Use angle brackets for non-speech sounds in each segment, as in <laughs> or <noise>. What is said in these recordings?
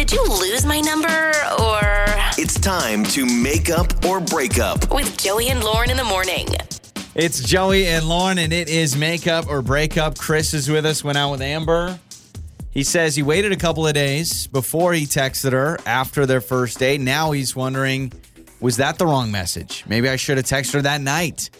Did you lose my number or. It's time to make up or break up. With Joey and Lauren in the morning. It's Joey and Lauren, and it is make up or break up. Chris is with us, went out with Amber. He says he waited a couple of days before he texted her after their first date. Now he's wondering, was that the wrong message? Maybe I should have texted her that night.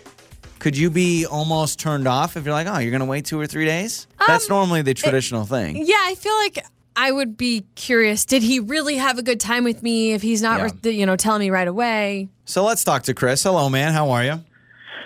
Could you be almost turned off if you're like, oh, you're going to wait two or three days? That's um, normally the traditional thing. Yeah, I feel like I would be curious. Did he really have a good time with me if he's not, Yeah. you know, telling me right away? So let's talk to Chris. Hello, man. How are you?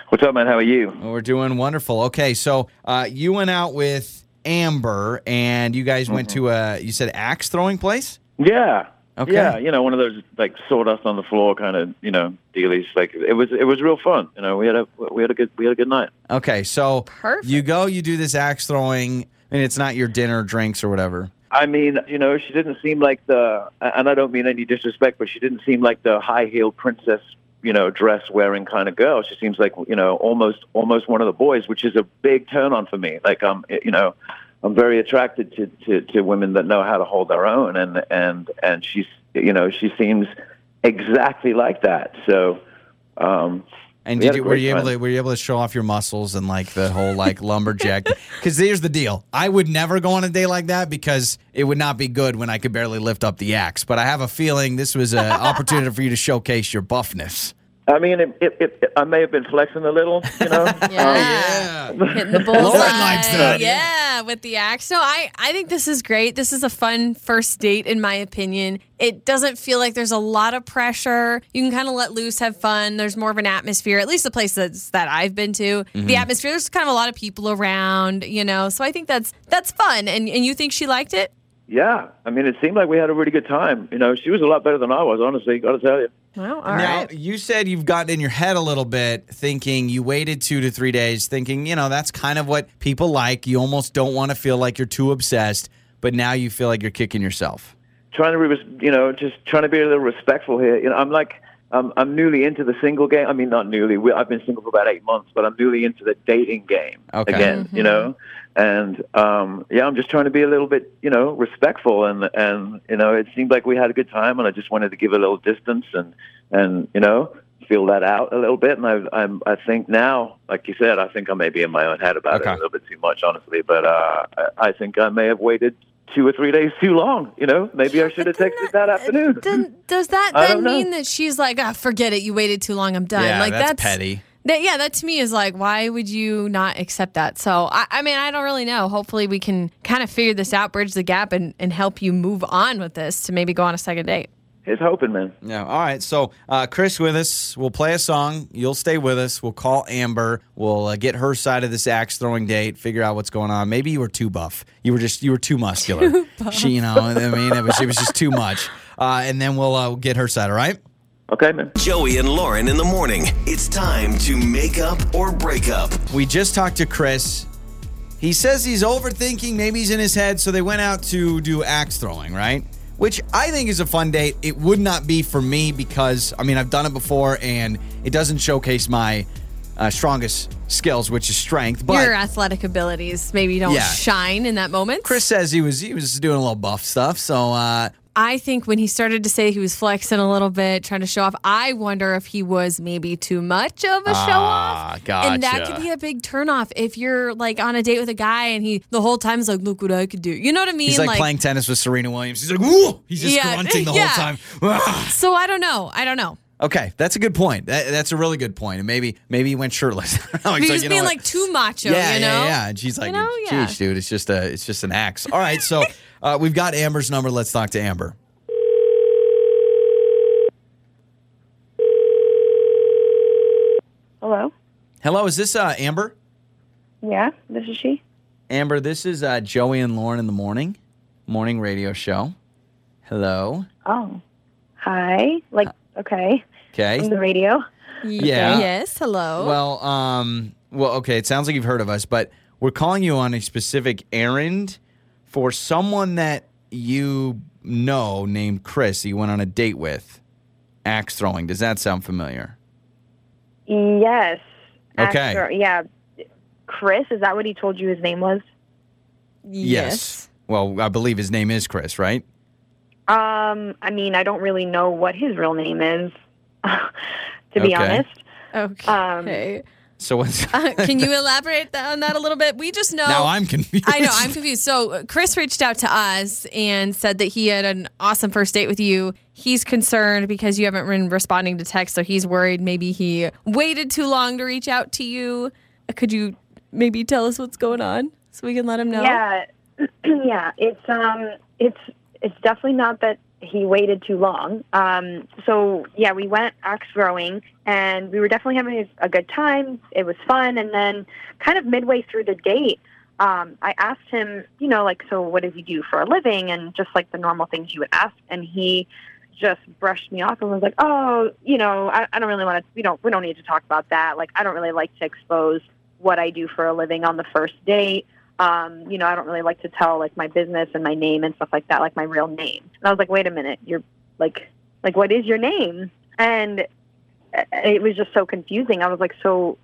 What's up, man? How are you? Well, we're doing wonderful. Okay, so uh, you went out with Amber, and you guys went to a you said axe throwing place. Yeah. Okay. Yeah, you know, one of those like sawdust on the floor kind of, you know, dealies. Like it was, it was real fun. You know, we had a, we had a good, we had a good night. Okay, so Perfect. you go, you do this axe throwing, and it's not your dinner, drinks, or whatever. I mean, you know, she didn't seem like the, and I don't mean any disrespect, but she didn't seem like the high heeled princess, you know, dress wearing kind of girl. She seems like, you know, almost, almost one of the boys, which is a big turn on for me. Like, um, you know, I'm very attracted to, to, to women that know how to hold their own, and and and she's, you know, she seems exactly like that. So, um, And We did you, were you able to were you able to show off your muscles and like the whole like lumberjack? Because <laughs> here's the deal: I would never go on a day like that because it would not be good when I could barely lift up the axe. But I have a feeling this was an <laughs> opportunity for you to showcase your buffness. I mean, it, it, it, I may have been flexing a little, you know. <laughs> Yeah. Yeah. Hitting the <laughs> bullseye. likes that. Yeah, with the axe. So I, I think this is great. This is a fun first date, in my opinion. It doesn't feel like there's a lot of pressure. You can kind of let loose, have fun. There's more of an atmosphere, at least the places that I've been to. Mm-hmm. The atmosphere, there's kind of a lot of people around, you know. So I think that's that's fun. And and you think she liked it? Yeah, I mean, it seemed like we had a really good time. You know, she was a lot better than I was, honestly. Got to tell you. Well, all now right. you said you've gotten in your head a little bit, thinking you waited two to three days, thinking you know that's kind of what people like. You almost don't want to feel like you're too obsessed, but now you feel like you're kicking yourself. Trying to, be, you know, just trying to be a little respectful here. You know, I'm like, um, I'm newly into the single game. I mean, not newly. We, I've been single for about eight months, but I'm newly into the dating game Okay. again. You know, and um, yeah, I'm just trying to be a little bit, you know, respectful. And and you know, it seemed like we had a good time, and I just wanted to give a little distance and and you know. Feel that out a little bit, and I, I'm. I think now, like you said, I think I may be in my own head about Okay. it a little bit too much, honestly. But uh, I, I think I may have waited two or three days too long. You know, maybe I should have texted that afternoon. Then, does that <laughs> then don't know. mean that she's like, ah, forget it, you waited too long, I'm done? Yeah, like that's petty. That, yeah, that to me is like, why would you not accept that? So, I, I mean, I don't really know. Hopefully, we can kind of figure this out, bridge the gap, and, and help you move on with this to maybe go on a second date. Here's hoping, man. Yeah. All right. So, uh, Chris with us. We'll play a song. You'll stay with us. We'll call Amber. We'll uh, get her side of this axe throwing date. Figure out what's going on. Maybe you were too buff. You were just you were too muscular. <laughs> she, you know, I mean, it was it was just too much. Uh, and then we'll uh, get her side. All right. Okay, man. Joey and Lauren in the morning. It's time to make up or break up. We just talked to Chris. He says he's overthinking. Maybe he's in his head. So they went out to do axe throwing, right? Which I think is a fun date. It would not be for me because, I mean, I've done it before and it doesn't showcase my uh, strongest skills, which is strength. But Your athletic abilities maybe don't Yeah. shine in that moment. Chris says he was he was doing a little buff stuff. So uh, I think when he started to say he was flexing a little bit, trying to show off, I wonder if he was maybe too much of a show Ah, off. And that could be a big turnoff if you're like on a date with a guy and he the whole time is like, look what I could do. You know what I mean? he's like, playing tennis with Serena Williams. He's like, ooh, he's just Yeah, grunting the yeah. whole time. Ah. So I don't know. I don't know. Okay, that's a good point. That, that's a really good point. And maybe maybe he went shirtless. <laughs> I don't know. He He's was like, you know being what? like too macho, yeah, you know? yeah, yeah. And she's like, know, yeah. "Geez, dude, it's just a, it's just an axe." All right, so <laughs> uh, we've got Amber's number. Let's talk to Amber. Hello. Hello, is this uh, Amber? Yeah, this is she. Amber, this is uh, Joey and Lauren in the morning, morning radio show. Hello. Oh, hi. Like, okay, Okay. on the radio. Yeah. Yes. Hello. Well, um, well, okay. It sounds like you've heard of us, but we're calling you on a specific errand for someone that you know named Chris. You went on a date with. Axe throwing. Does that sound familiar? Yes. Okay. Astro- yeah. Chris, is that what he told you his name was? Yes. Well, I believe his name is Chris, right? Um, I mean, I don't really know what his real name is, <laughs> to be Okay. honest. Okay. So what's Uh, can you elaborate on that a little bit? We just know. now? I'm confused. I know, I'm confused. So, uh, Chris reached out to us and said that he had an awesome first date with you. He's concerned because you haven't been responding to text, so he's worried maybe he waited too long to reach out to you. Uh, Could you maybe tell us what's going on so we can let him know? Yeah, <clears throat> yeah. It's um, it's it's definitely not that he waited too long. Um, so yeah, we went axe throwing, and we were definitely having a, good time. It was fun, and then kind of midway through the date. Um, I asked him, you know, like, so what does he do for a living? And just like the normal things you would ask. And he just brushed me off and was like, oh, you know, I, I don't really want to, we don't, we don't need to talk about that. Like, I don't really like to expose what I do for a living on the first date. Um, you know, I don't really like to tell like my business and my name and stuff like that, like my real name. And I was like, wait a minute, you're like, like, what is your name? And it was just so confusing. I was like, so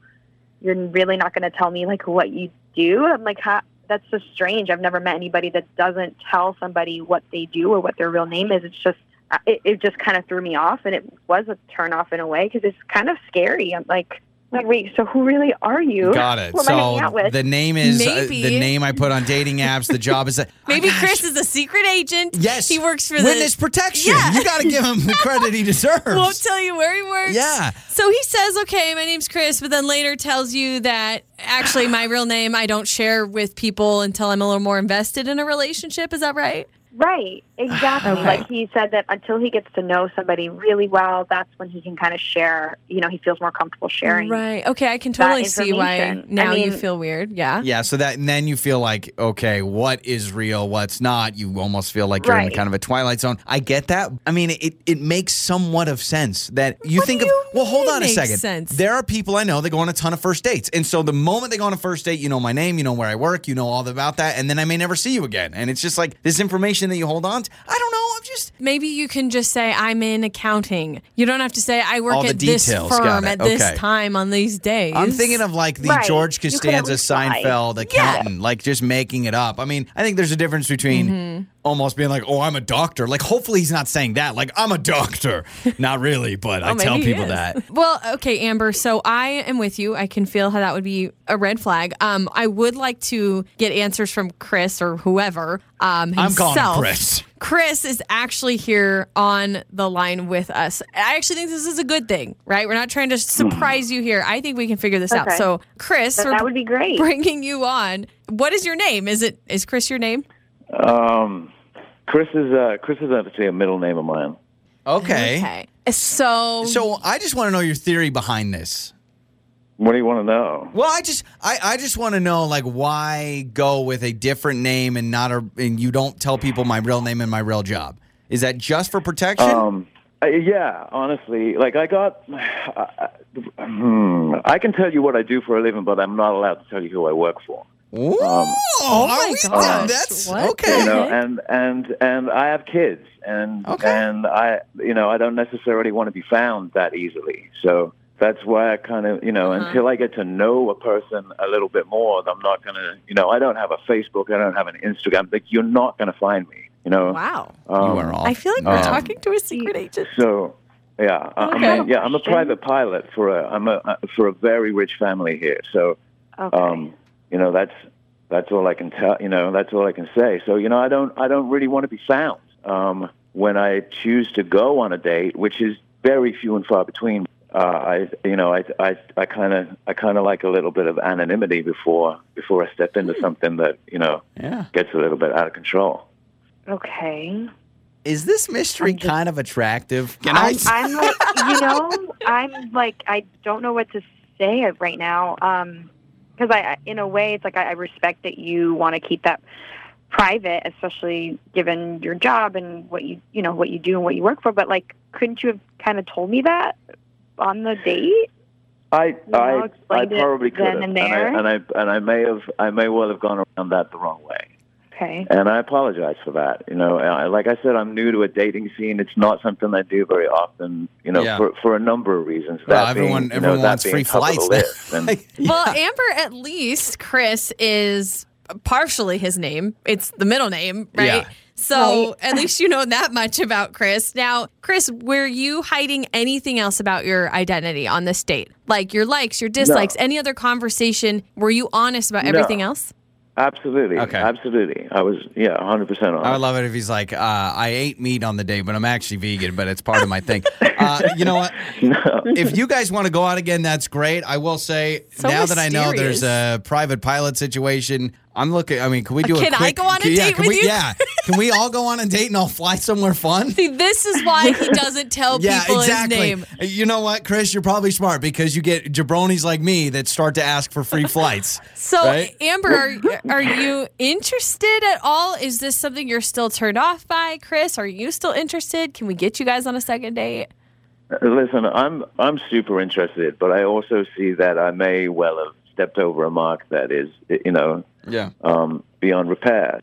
you're really not going to tell me like what you do? I'm like, how? That's so strange. I've never met anybody that doesn't tell somebody what they do or what their real name is. It's just, it, it just kind of threw me off, and it was a turn off in a way because it's kind of scary. I'm like, like, wait, so who really are you? Got it. Who am I hanging out So the name is uh, the name I put on dating apps. The job is that <laughs> Maybe Oh, gosh. Chris is a secret agent. Yes, He works for the. witness protection. Yeah. You got to give him the credit he deserves. Won't tell you where he works. Yeah. So he says, okay, my name's Chris, but then later tells you that actually my real name I don't share with people until I'm a little more invested in a relationship. Is that right? Right, exactly. Okay. Like he said that until he gets to know somebody really well, that's when he can kind of share. You know, he feels more comfortable sharing. Right. Okay, I can totally see why now I you feel weird. Yeah. Yeah, so that and then you feel like, okay, what is real, what's not? You almost feel like you're in kind of a twilight zone. I get that. I mean, it it makes somewhat of sense that you What think do of. you well, hold on a second. sense? There are people I know that go on a ton of first dates, and so the moment they go on a first date, you know my name, you know where I work, you know all about that, and then I may never see you again. And it's just like this information that you hold on to. I don't know. Maybe you can just say I'm in accounting. You don't have to say I work All the at this details, got firm it. at this time on these days. I'm thinking of like the Right. George You could at Costanza least lie. Seinfeld accountant, like just making it up. I mean, I think there's a difference between Mm-hmm. almost being like, "Oh, I'm a doctor." Like, hopefully he's not saying that. Like, I'm a doctor. <laughs> not really, but I Oh, tell people is. that. Well, okay, Amber. So I am with you. I can feel how that would be a red flag. Um, I would like to get answers from Chris or whoever. Um, I'm calling. Chris. Chris is actually here on the line with us. I actually think this is a good thing, right? We're not trying to surprise you here. I think we can figure this out. So, Chris, That, that would be great. bringing you on. What is your name? Is it is Chris your name? Um, Chris is uh, Chris is actually a middle name of mine. Okay. Okay. So, So I just want to know your theory behind this. What do you want to know? Well, I just I, I just want to know like why go with a different name and not a and you don't tell people my real name and my real job. Is that just for protection? Um, uh, yeah, honestly, like I got. <sighs> Uh, hmm, I can tell you what I do for a living, but I'm not allowed to tell you who I work for. Ooh, Oh my are we- That's what okay. You know, and and and I have kids, and Okay. and I, you know, I don't necessarily want to be found that easily. So that's why I kind of, you know, Uh-huh. until I get to know a person a little bit more, I'm not gonna, you know, I don't have a Facebook, I don't have an Instagram. Like you're not gonna find me. You know. wow. Um, you are all. I feel like we're Um, talking to a secret agent. So, yeah, I, I Okay. mean, yeah, I'm a private pilot for a, I'm a uh, for a very rich family here. So, Okay. um, you know, that's that's all I can tell. You know, that's all I can say. So, you know, I don't I don't really want to be found um, when I choose to go on a date, which is very few and far between. Uh, I, you know, I, I, I kind of, I kind of like a little bit of anonymity before, before I step into something that, you know, yeah. gets a little bit out of control. okay. Is this mystery kind of attractive? Can I? I'm, I'm like, you know, I'm like, I don't know what to say right now. Um, because I, I- in a way, it's like I, I respect that you want to keep that private, especially given your job and what you, you know, what you do and what you work for. But like, couldn't you have kind of told me that on the date? I, know, I, I probably could have, and I, there. and I, and I may have, I may well have gone around that the wrong way. Okay. And I apologize for that. You know, I, like I said, I'm new to a dating scene. It's not something I do very often. You know, Yeah. for for a number of reasons. Well, that everyone- being, you everyone know, wants being free top of the flights now. list. And <laughs> Well, Amber, at least Chris is partially his name. It's the middle name, right? Yeah. So <laughs> at least you know that much about Chris. Now, Chris, were you hiding anything else about your identity on this date? Like your likes, your dislikes, any other conversation? Were you honest about everything else? Absolutely. Okay. Absolutely. I was, yeah, 100% on. I would love it if he's like, uh, I ate meat on the day, but I'm actually vegan, but it's part of my thing. Uh, you know what? <laughs> no. If you guys want to go out again, that's great. I will say, So now that I know there's a private pilot situation, I'm looking. I mean, can we do a Can I quick? go on a can- yeah, date can with we, you? Yeah. <laughs> Can we all go on a date and I'll fly somewhere fun? See, this is why he <laughs> doesn't tell Yeah, people exactly. his name. You know what, Chris? You're probably smart because you get jabronis like me that start to ask for free flights. <laughs> So, Right? Amber, are, are you interested at all? Is this something you're still turned off by, Chris? Are you still interested? Can we get you guys on a second date? Listen, I'm I'm super interested, but I also see that I may well have stepped over a mark that is, you know, Yeah. um, beyond repair.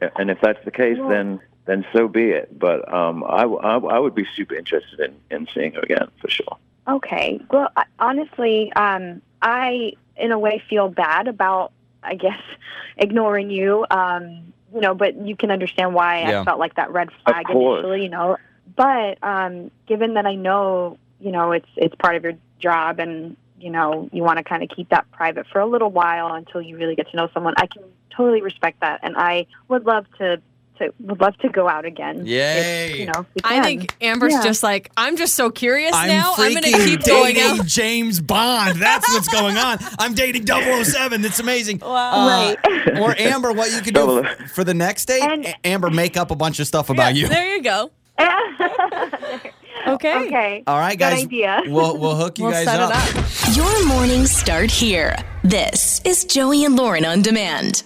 So, and if that's the case, then then so be it. But um, i i would be super interested in, in seeing her again for sure. Okay. Well, I, honestly, um, I in a way feel bad about, I guess, <laughs> ignoring you. Um, you know, but you can understand why Yeah. I felt like that red flag initially. You know, but um, given that I know, you know, it's it's part of your job, and you know, you want to kind of keep that private for a little while until you really get to know someone. I can totally respect that, and I would love to. To, would love to go out again. if, Yay. you know, I think Amber's Yeah. just like, I'm just so curious I'm now. I'm going to freaking keep going dating out. James Bond. That's what's going on. I'm dating 007. That's amazing. Wow. Uh, or Amber, what you could do for the next date, And- Amber, make up a bunch of stuff about you. There you go. <laughs> Okay. okay. All right, guys. Good guys. idea. <laughs> We'll, we'll hook you We'll guys set up. it up. Your mornings start here. This is Joey and Lauren on demand.